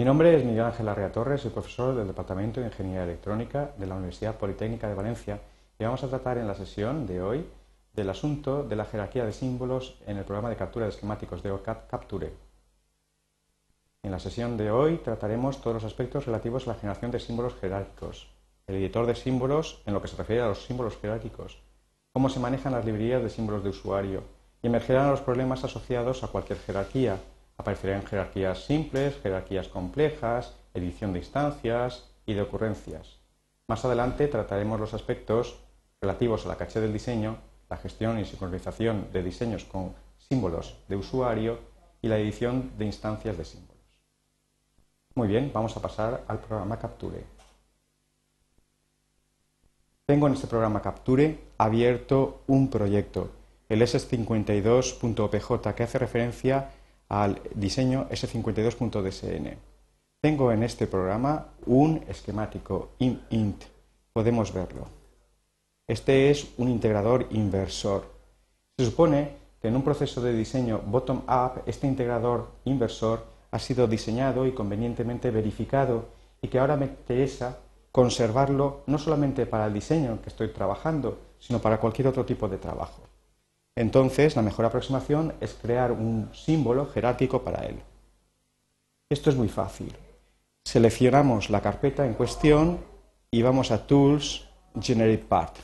Mi nombre es Miguel Ángel Arrea Torres, soy profesor del Departamento de Ingeniería Electrónica de la Universidad Politécnica de Valencia y vamos a tratar en la sesión de hoy del asunto de la jerarquía de símbolos en el programa de captura de esquemáticos de OCAD Capture. En la sesión de hoy trataremos todos los aspectos relativos a la generación de símbolos jerárquicos, el editor de símbolos en lo que se refiere a los símbolos jerárquicos, cómo se manejan las librerías de símbolos de usuario y emergerán los problemas asociados a cualquier jerarquía, Aparecerán jerarquías simples, jerarquías complejas, edición de instancias y de ocurrencias. Más adelante trataremos los aspectos relativos a la caché del diseño, la gestión y sincronización de diseños con símbolos de usuario y la edición de instancias de símbolos. Muy bien, vamos a pasar al programa Capture. Tengo en este programa Capture abierto un proyecto, el S52.opj, que hace referencia al diseño S52.dsn. Tengo en este programa un esquemático int. Podemos verlo. Este es un integrador inversor. Se supone que en un proceso de diseño bottom-up este integrador inversor ha sido diseñado y convenientemente verificado y que ahora me interesa conservarlo no solamente para el diseño que estoy trabajando, sino para cualquier otro tipo de trabajo. Entonces, la mejor aproximación es crear un símbolo jerárquico para él. Esto es muy fácil. Seleccionamos la carpeta en cuestión y vamos a Tools, Generate Path.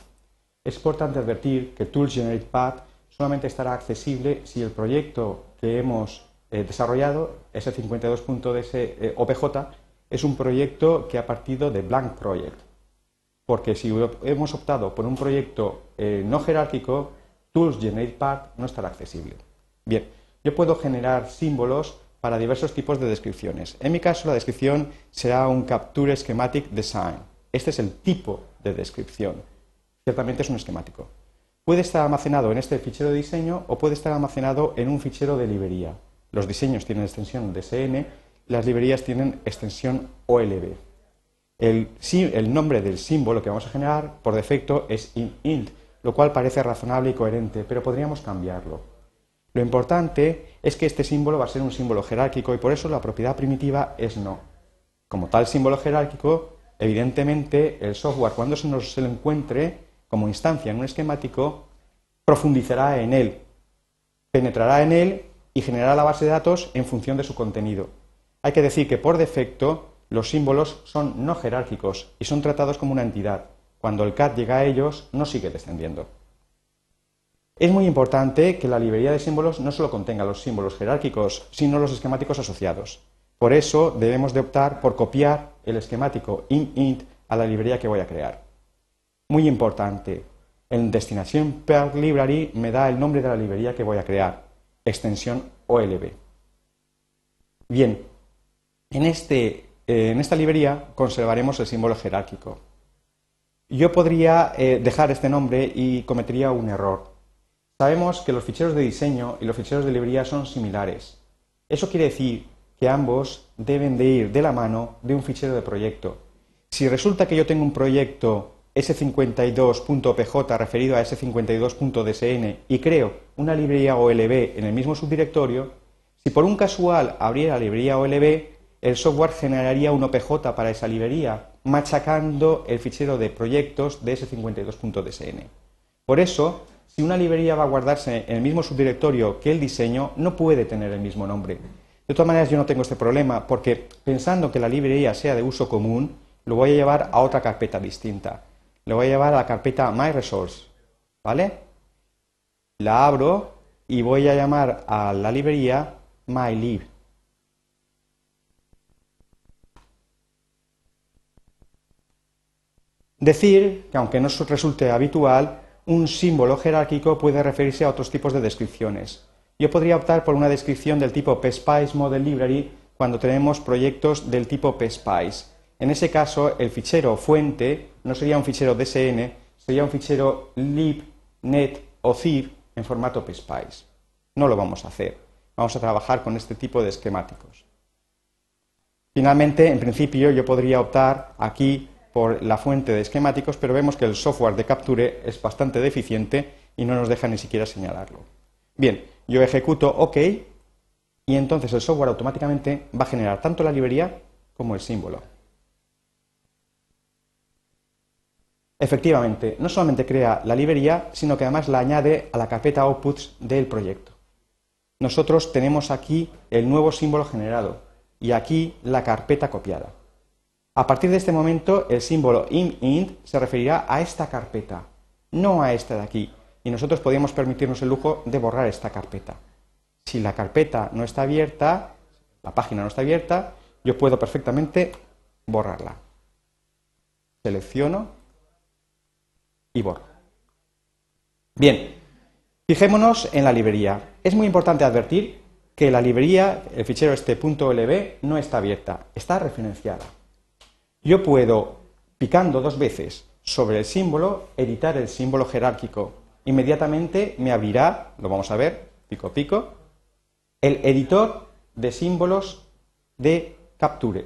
Es importante advertir que Tools Generate Path solamente estará accesible si el proyecto que hemos eh, desarrollado, S52.opj, eh, es un proyecto que ha partido de Blank Project. Porque si hemos optado por un proyecto eh, no jerárquico, Tools Generate Part no estará accesible. Bien, yo puedo generar símbolos para diversos tipos de descripciones. En mi caso, la descripción será un Capture Schematic Design. Este es el tipo de descripción. Ciertamente es un esquemático. Puede estar almacenado en este fichero de diseño o puede estar almacenado en un fichero de librería. Los diseños tienen extensión DSN, las librerías tienen extensión OLB. El, nombre del símbolo que vamos a generar por defecto es int lo cual parece razonable y coherente, pero podríamos cambiarlo. Lo importante es que este símbolo va a ser un símbolo jerárquico y por eso la propiedad primitiva es no. Como tal símbolo jerárquico, evidentemente el software cuando se nos lo encuentre como instancia en un esquemático, profundizará en él, penetrará en él y generará la base de datos en función de su contenido. Hay que decir que por defecto los símbolos son no jerárquicos y son tratados como una entidad. Cuando el CAD llega a ellos, no sigue descendiendo. Es muy importante que la librería de símbolos no solo contenga los símbolos jerárquicos, sino los esquemáticos asociados. Por eso debemos de optar por copiar el esquemático int a la librería que voy a crear. Muy importante, en destinación per library me da el nombre de la librería que voy a crear, extensión OLB. Bien, en, este, eh, en esta librería conservaremos el símbolo jerárquico. Yo podría eh, dejar este nombre y cometería un error. Sabemos que los ficheros de diseño y los ficheros de librería son similares. Eso quiere decir que ambos deben de ir de la mano de un fichero de proyecto. Si resulta que yo tengo un proyecto S52.pj referido a S52.dsn y creo una librería OLB en el mismo subdirectorio, si por un casual abriera la librería OLB, el software generaría un OPJ para esa librería machacando el fichero de proyectos de S52.dsn. Por eso, si una librería va a guardarse en el mismo subdirectorio que el diseño, no puede tener el mismo nombre. De todas maneras, yo no tengo este problema porque pensando que la librería sea de uso común, lo voy a llevar a otra carpeta distinta. Lo voy a llevar a la carpeta MyResource, ¿vale? La abro y voy a llamar a la librería MyLib. Decir que, aunque no resulte habitual, un símbolo jerárquico puede referirse a otros tipos de descripciones. Yo podría optar por una descripción del tipo PSPICE Model Library cuando tenemos proyectos del tipo PSPICE. En ese caso, el fichero fuente no sería un fichero DSN, sería un fichero lib, net o zip en formato PSPICE. No lo vamos a hacer. Vamos a trabajar con este tipo de esquemáticos. Finalmente, en principio, yo podría optar aquí por la fuente de esquemáticos, pero vemos que el software de Capture es bastante deficiente y no nos deja ni siquiera señalarlo. Bien, yo ejecuto OK y entonces el software automáticamente va a generar tanto la librería como el símbolo. Efectivamente, no solamente crea la librería, sino que además la añade a la carpeta outputs del proyecto. Nosotros tenemos aquí el nuevo símbolo generado y aquí la carpeta copiada. A partir de este momento, el símbolo imInt se referirá a esta carpeta, no a esta de aquí, y nosotros podríamos permitirnos el lujo de borrar esta carpeta. Si la carpeta no está abierta, la página no está abierta, yo puedo perfectamente borrarla. Selecciono y borro. Bien, fijémonos en la librería. Es muy importante advertir que la librería, el fichero este .lb, no está abierta, está referenciada. Yo puedo, picando dos veces sobre el símbolo, editar el símbolo jerárquico. Inmediatamente me abrirá, lo vamos a ver, pico pico, el editor de símbolos de Capture.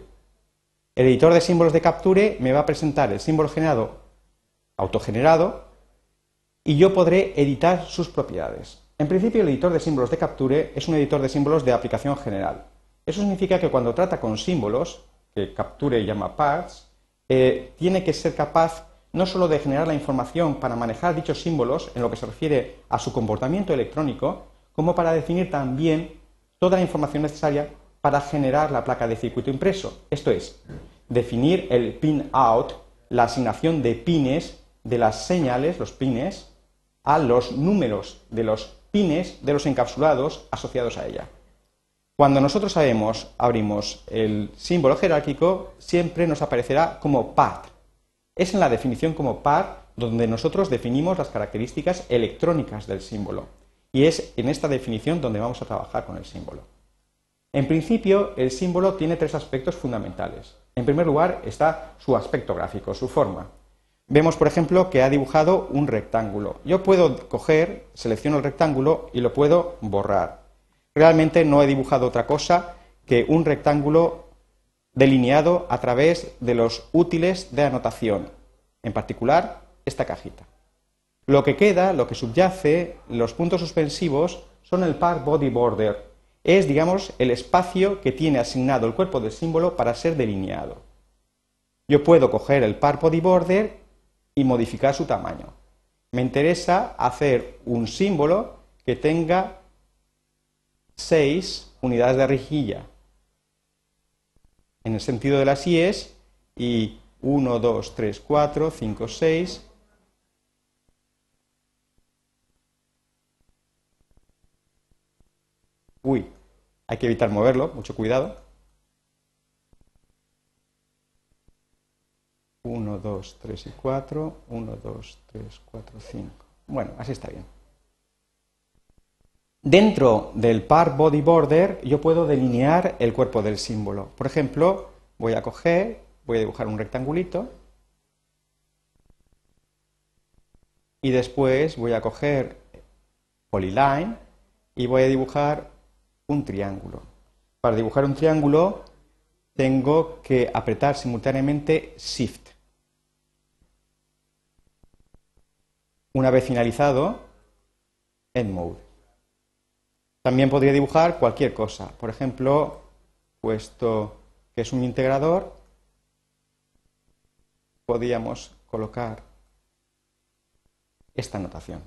El editor de símbolos de Capture me va a presentar el símbolo generado autogenerado y yo podré editar sus propiedades. En principio, el editor de símbolos de Capture es un editor de símbolos de aplicación general. Eso significa que cuando trata con símbolos, que Capture llama parts, eh, tiene que ser capaz no solo de generar la información para manejar dichos símbolos en lo que se refiere a su comportamiento electrónico, como para definir también toda la información necesaria para generar la placa de circuito impreso. Esto es, definir el pin out, la asignación de pines de las señales, los pines, a los números de los pines de los encapsulados asociados a ella. Cuando nosotros abrimos el símbolo jerárquico, siempre nos aparecerá como part. Es en la definición como part donde nosotros definimos las características electrónicas del símbolo. Y es en esta definición donde vamos a trabajar con el símbolo. En principio, el símbolo tiene tres aspectos fundamentales. En primer lugar está su aspecto gráfico, su forma. Vemos, por ejemplo, que ha dibujado un rectángulo. Yo puedo coger, selecciono el rectángulo y lo puedo borrar. Realmente no he dibujado otra cosa que un rectángulo delineado a través de los útiles de anotación, en particular esta cajita. Lo que queda, lo que subyace, los puntos suspensivos, son el par body border. Es, digamos, el espacio que tiene asignado el cuerpo del símbolo para ser delineado. Yo puedo coger el par body border y modificar su tamaño. Me interesa hacer un símbolo que tenga 6 unidades de rejilla en el sentido de las IES y 1, 2, 3, 4, 5, 6. Uy, hay que evitar moverlo, mucho cuidado. 1, 2, 3 y 4, 1, 2, 3, 4, 5. Bueno, así está bien. Dentro del par body border yo puedo delinear el cuerpo del símbolo. Por ejemplo, voy a coger, voy a dibujar un rectangulito y después voy a coger polyline y voy a dibujar un triángulo. Para dibujar un triángulo tengo que apretar simultáneamente Shift. Una vez finalizado, en Mode. También podría dibujar cualquier cosa. Por ejemplo, puesto que es un integrador, podríamos colocar esta notación.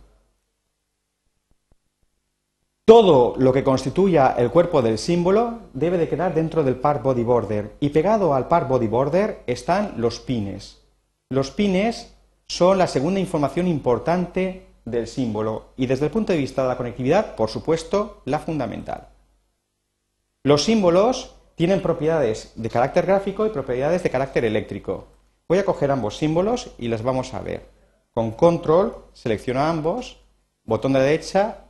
Todo lo que constituya el cuerpo del símbolo debe de quedar dentro del part body border y pegado al part body border están los pines. Los pines son la segunda información importante del símbolo y desde el punto de vista de la conectividad, por supuesto, la fundamental. Los símbolos tienen propiedades de carácter gráfico y propiedades de carácter eléctrico. Voy a coger ambos símbolos y los vamos a ver. Con control selecciono ambos, botón de derecha,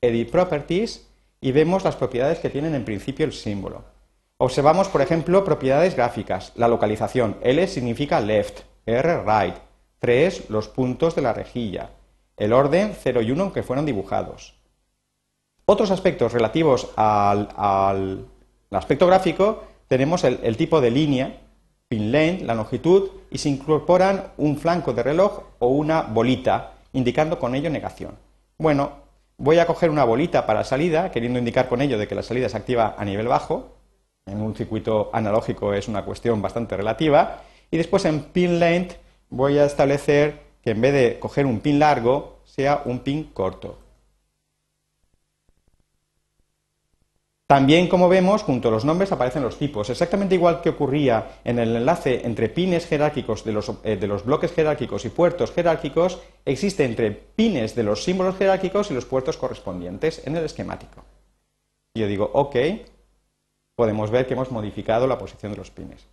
edit properties y vemos las propiedades que tienen en principio el símbolo. Observamos, por ejemplo, propiedades gráficas. La localización. L significa left, R right, 3 los puntos de la rejilla, el orden 0 y 1 que fueron dibujados. Otros aspectos relativos al, aspecto gráfico tenemos el, tipo de línea, pin length, la longitud, y se incorporan un flanco de reloj o una bolita, indicando con ello negación. Bueno, voy a coger una bolita para salida, queriendo indicar con ello de que la salida se activa a nivel bajo, en un circuito analógico es una cuestión bastante relativa. Y después en pin length voy a establecer que en vez de coger un pin largo, sea un pin corto. También, como vemos, junto a los nombres aparecen los tipos. Exactamente igual que ocurría en el enlace entre pines jerárquicos de los, eh, de los, bloques jerárquicos y puertos jerárquicos, existe entre pines de los símbolos jerárquicos y los puertos correspondientes en el esquemático. Yo digo OK, podemos ver que hemos modificado la posición de los pines.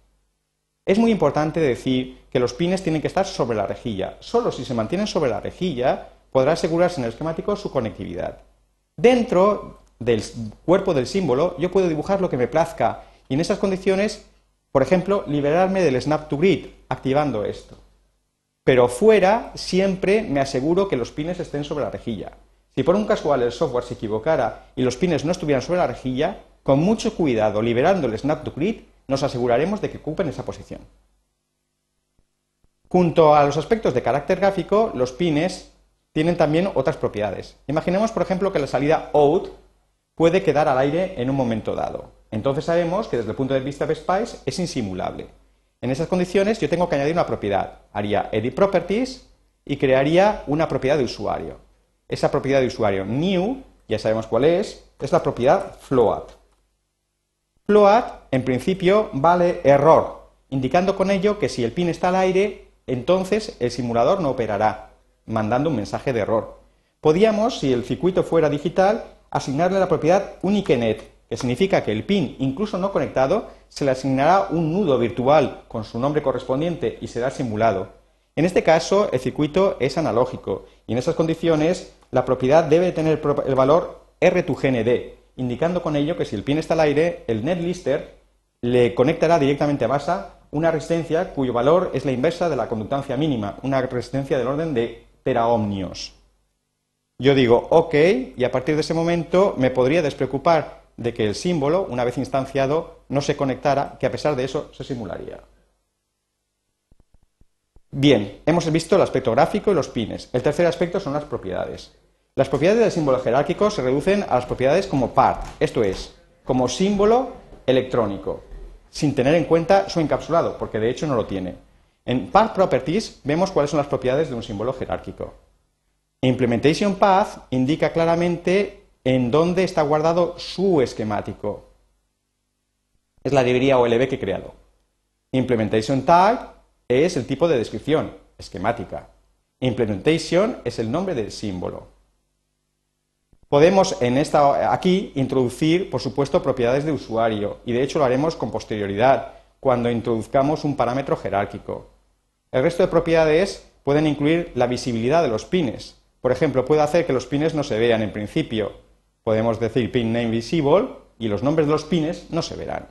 Es muy importante decir que los pines tienen que estar sobre la rejilla. Solo si se mantienen sobre la rejilla podrá asegurarse en el esquemático su conectividad. Dentro del cuerpo del símbolo, yo puedo dibujar lo que me plazca y en esas condiciones, por ejemplo, liberarme del snap to grid activando esto. Pero fuera siempre me aseguro que los pines estén sobre la rejilla. Si por un casual el software se equivocara y los pines no estuvieran sobre la rejilla, con mucho cuidado liberando el snap to grid, nos aseguraremos de que ocupen esa posición. Junto a los aspectos de carácter gráfico, los pines tienen también otras propiedades. Imaginemos, por ejemplo, que la salida out puede quedar al aire en un momento dado. Entonces sabemos que desde el punto de vista de Spice es insimulable. En esas condiciones yo tengo que añadir una propiedad. Haría edit properties y crearía una propiedad de usuario. Esa propiedad de usuario new, ya sabemos cuál es, es la propiedad float. Float, en principio, vale error, indicando con ello que si el pin está al aire, entonces el simulador no operará, mandando un mensaje de error. Podíamos, si el circuito fuera digital, asignarle la propiedad UniqueNet, que significa que el pin, incluso no conectado, se le asignará un nudo virtual con su nombre correspondiente y será simulado. En este caso, el circuito es analógico y en esas condiciones la propiedad debe tener el valor R2GND, indicando con ello que si el pin está al aire, el netlister le conectará directamente a masa una resistencia cuyo valor es la inversa de la conductancia mínima, una resistencia del orden de teraohmios. Yo digo OK y a partir de ese momento me podría despreocupar de que el símbolo, una vez instanciado, no se conectara, que a pesar de eso se simularía. Bien, hemos visto el aspecto gráfico y los pines. El tercer aspecto son las propiedades. Las propiedades del símbolo jerárquico se reducen a las propiedades como part, esto es, como símbolo electrónico, sin tener en cuenta su encapsulado, porque de hecho no lo tiene. En part properties vemos cuáles son las propiedades de un símbolo jerárquico. Implementation Path indica claramente en dónde está guardado su esquemático. Es la librería OLB que he creado. Implementation Type es el tipo de descripción, esquemática. Implementation es el nombre del símbolo. Podemos en esta, aquí introducir, por supuesto, propiedades de usuario, y de hecho lo haremos con posterioridad, cuando introduzcamos un parámetro jerárquico. El resto de propiedades pueden incluir la visibilidad de los pines, por ejemplo, puedo hacer que los pines no se vean en principio. Podemos decir pin name visible y los nombres de los pines no se verán.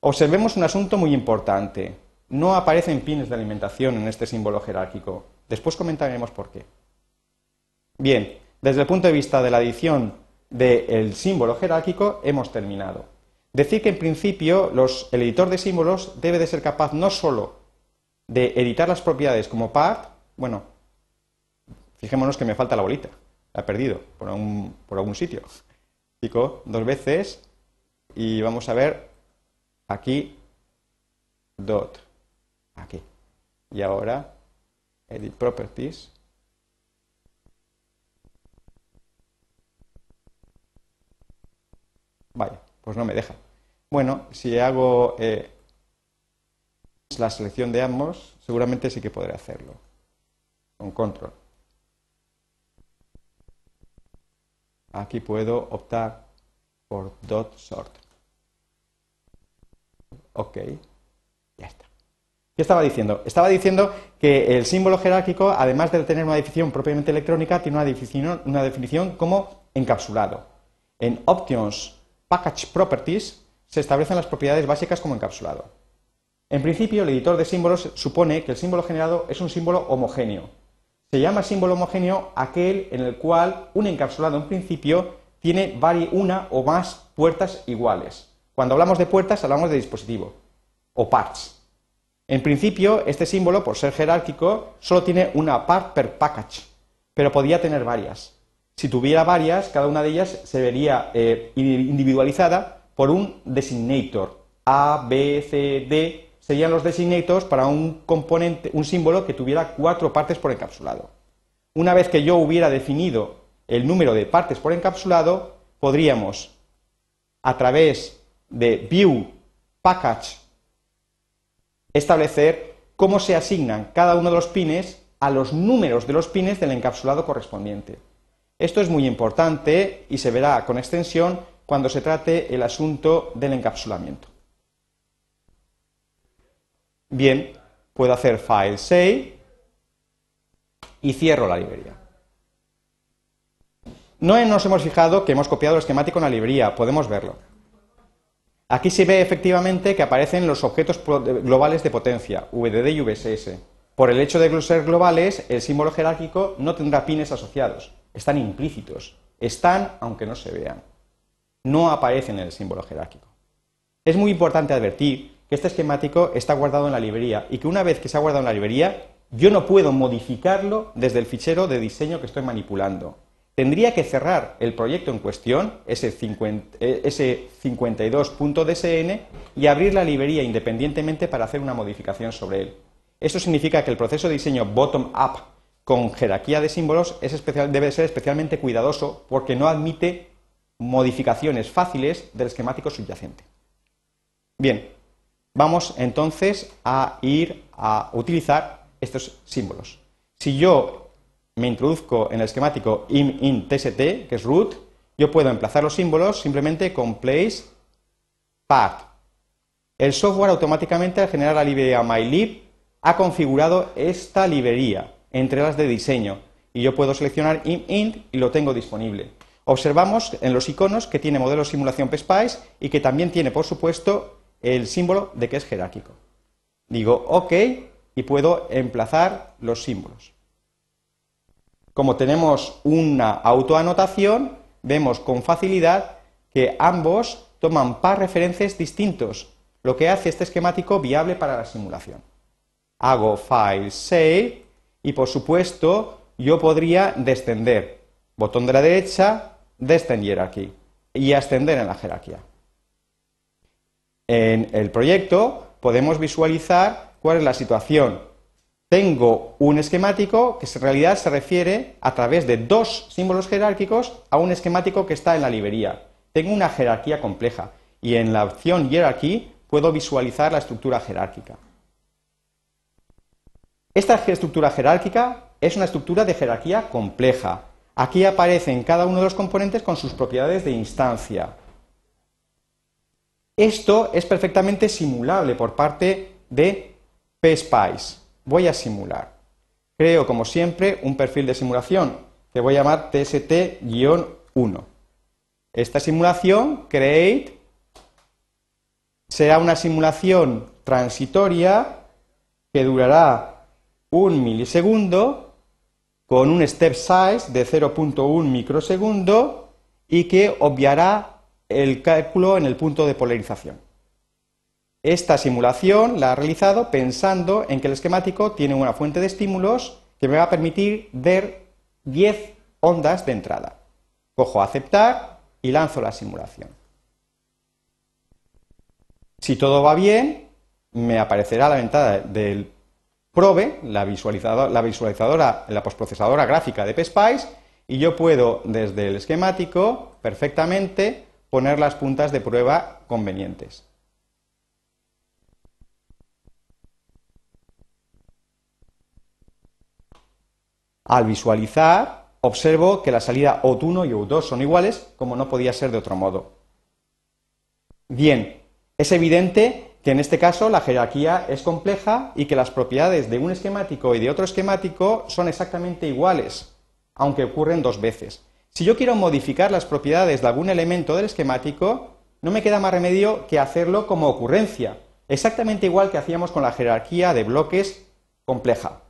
Observemos un asunto muy importante. No aparecen pines de alimentación en este símbolo jerárquico. Después comentaremos por qué. Bien, desde el punto de vista de la edición del símbolo jerárquico hemos terminado. Decir que en principio el editor de símbolos debe de ser capaz no solo de editar las propiedades como part, bueno, Fijémonos que me falta la bolita. La he perdido por, algún sitio. Pico dos veces y vamos a ver aquí dot. Aquí. Y ahora edit properties. Vaya, pues no me deja. Bueno, si hago eh, la selección de ambos, seguramente sí que podré hacerlo. Con control. Aquí puedo optar por dot sort. Ok, ya está. ¿Qué estaba diciendo? Estaba diciendo que el símbolo jerárquico, además de tener una definición propiamente electrónica, tiene una definición, una definición como encapsulado. En Options Package Properties se establecen las propiedades básicas como encapsulado. En principio, el editor de símbolos supone que el símbolo generado es un símbolo homogéneo, se llama símbolo homogéneo aquel en el cual un encapsulado en principio tiene una o más puertas iguales. Cuando hablamos de puertas hablamos de dispositivo o parts. En principio, este símbolo, por ser jerárquico, solo tiene una part per package, pero podía tener varias. Si tuviera varias, cada una de ellas se vería eh, individualizada por un designator. A, B, C, D serían los designators para un componente, un símbolo que tuviera cuatro partes por encapsulado. Una vez que yo hubiera definido el número de partes por encapsulado, podríamos, a través de View Package, establecer cómo se asignan cada uno de los pines a los números de los pines del encapsulado correspondiente. Esto es muy importante y se verá con extensión cuando se trate el asunto del encapsulamiento. Bien, puedo hacer File Save y cierro la librería. No nos hemos fijado que hemos copiado el esquemático en la librería, podemos verlo. Aquí se ve efectivamente que aparecen los objetos globales de potencia, VDD y VSS. Por el hecho de ser globales, el símbolo jerárquico no tendrá pines asociados, están implícitos, están aunque no se vean. No aparecen en el símbolo jerárquico. Es muy importante advertir que este esquemático está guardado en la librería y que una vez que se ha guardado en la librería, yo no puedo modificarlo desde el fichero de diseño que estoy manipulando. Tendría que cerrar el proyecto en cuestión, ese, 52.dsn, eh, y abrir la librería independientemente para hacer una modificación sobre él. Esto significa que el proceso de diseño bottom-up con jerarquía de símbolos debe ser especialmente cuidadoso porque no admite modificaciones fáciles del esquemático subyacente. Bien, vamos entonces a ir a utilizar estos símbolos. Si yo me introduzco en el esquemático in, tst, que es root, yo puedo emplazar los símbolos simplemente con place path. El software automáticamente al generar la librería mylib ha configurado esta librería entre las de diseño y yo puedo seleccionar int y lo tengo disponible. Observamos en los iconos que tiene modelo simulación PSPICE y que también tiene, por supuesto, el símbolo de que es jerárquico. Digo OK y puedo emplazar los símbolos. Como tenemos una autoanotación, vemos con facilidad que ambos toman par referencias distintos, lo que hace este esquemático viable para la simulación. Hago File Save y, por supuesto, yo podría descender. Botón de la derecha, Descend Hierarchy y ascender en la jerarquía. En el proyecto podemos visualizar cuál es la situación. Tengo un esquemático que en realidad se refiere a través de dos símbolos jerárquicos a un esquemático que está en la librería. Tengo una jerarquía compleja y en la opción Hierarchy puedo visualizar la estructura jerárquica. Esta estructura jerárquica es una estructura de jerarquía compleja. Aquí aparecen cada uno de los componentes con sus propiedades de instancia. Esto es perfectamente simulable por parte de PSpice. Voy a simular. Creo, como siempre, un perfil de simulación que voy a llamar TST-1. Esta simulación, create, será una simulación transitoria que durará un milisegundo con un step size de 0.1 microsegundo y que obviará el cálculo en el punto de polarización. Esta simulación la ha realizado pensando en que el esquemático tiene una fuente de estímulos que me va a permitir ver 10 ondas de entrada. Cojo aceptar y lanzo la simulación. Si todo va bien, me aparecerá la ventana del probe, la visualizadora, la, postprocesadora gráfica de PSPICE, y yo puedo desde el esquemático perfectamente poner las puntas de prueba convenientes. Al visualizar, observo que la salida OUT1 y OUT2 son iguales, como no podía ser de otro modo. Bien, es evidente que en este caso la jerarquía es compleja y que las propiedades de un esquemático y de otro esquemático son exactamente iguales, aunque ocurren dos veces. Si yo quiero modificar las propiedades de algún elemento del esquemático, no me queda más remedio que hacerlo como ocurrencia, exactamente igual que hacíamos con la jerarquía de bloques compleja.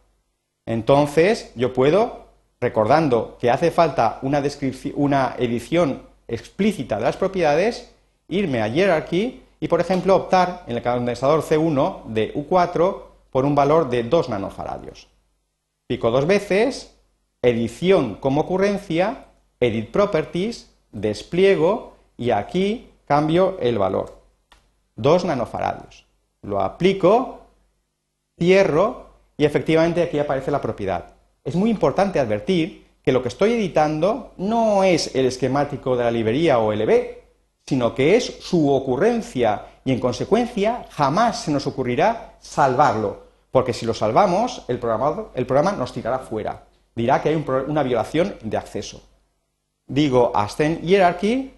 Entonces, yo puedo, recordando que hace falta una, edición explícita de las propiedades, irme a Hierarchy y, por ejemplo, optar en el condensador C1 de U4 por un valor de 2 nanofaradios. Pico dos veces, edición como ocurrencia, Edit Properties, despliego y aquí cambio el valor. 2 nanofaradios. Lo aplico, cierro y efectivamente aquí aparece la propiedad. Es muy importante advertir que lo que estoy editando no es el esquemático de la librería o LB, sino que es su ocurrencia y en consecuencia jamás se nos ocurrirá salvarlo, porque si lo salvamos, el, el programa nos tirará fuera, dirá que hay una violación de acceso. Digo ascend hierarchy,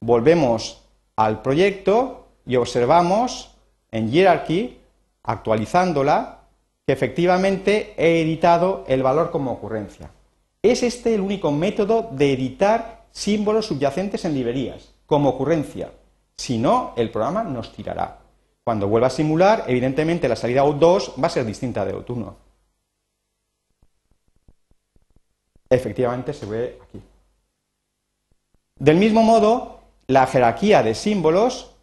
volvemos al proyecto y observamos en hierarchy, actualizándola, que efectivamente he editado el valor como ocurrencia. Es este el único método de editar símbolos subyacentes en librerías como ocurrencia. Si no, el programa nos tirará. Cuando vuelva a simular, evidentemente la salida out2 va a ser distinta de out1. Efectivamente se ve aquí. Del mismo modo, la jerarquía de símbolos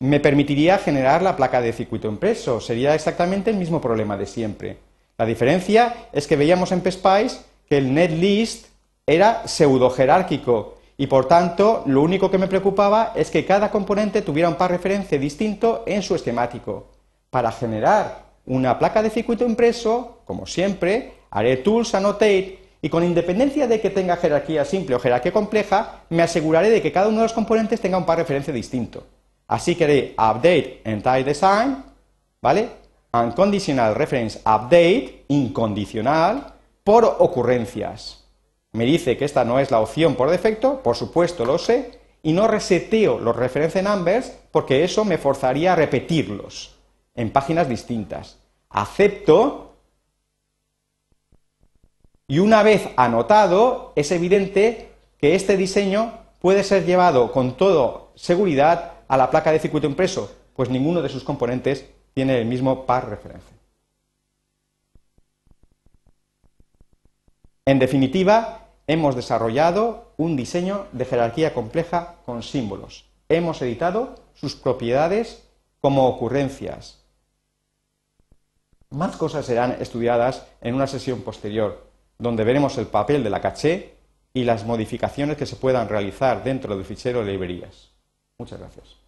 me permitiría generar la placa de circuito impreso. Sería exactamente el mismo problema de siempre. La diferencia es que veíamos en PSPICE que el netlist era pseudo jerárquico y por tanto lo único que me preocupaba es que cada componente tuviera un par referencia distinto en su esquemático. Para generar una placa de circuito impreso, como siempre, haré tools annotate y con independencia de que tenga jerarquía simple o jerarquía compleja, me aseguraré de que cada uno de los componentes tenga un par referencia distinto. Así que haré update entire design, ¿vale? Unconditional reference update, incondicional, por ocurrencias me dice que esta no es la opción por defecto, por supuesto lo sé, y no reseteo los reference numbers porque eso me forzaría a repetirlos en páginas distintas. Acepto y una vez anotado es evidente que este diseño puede ser llevado con toda seguridad a la placa de circuito impreso, pues ninguno de sus componentes tiene el mismo par referencia. En definitiva, hemos desarrollado un diseño de jerarquía compleja con símbolos. Hemos editado sus propiedades como ocurrencias. Más cosas serán estudiadas en una sesión posterior, donde veremos el papel de la caché y las modificaciones que se puedan realizar dentro del fichero de librerías. Muchas gracias.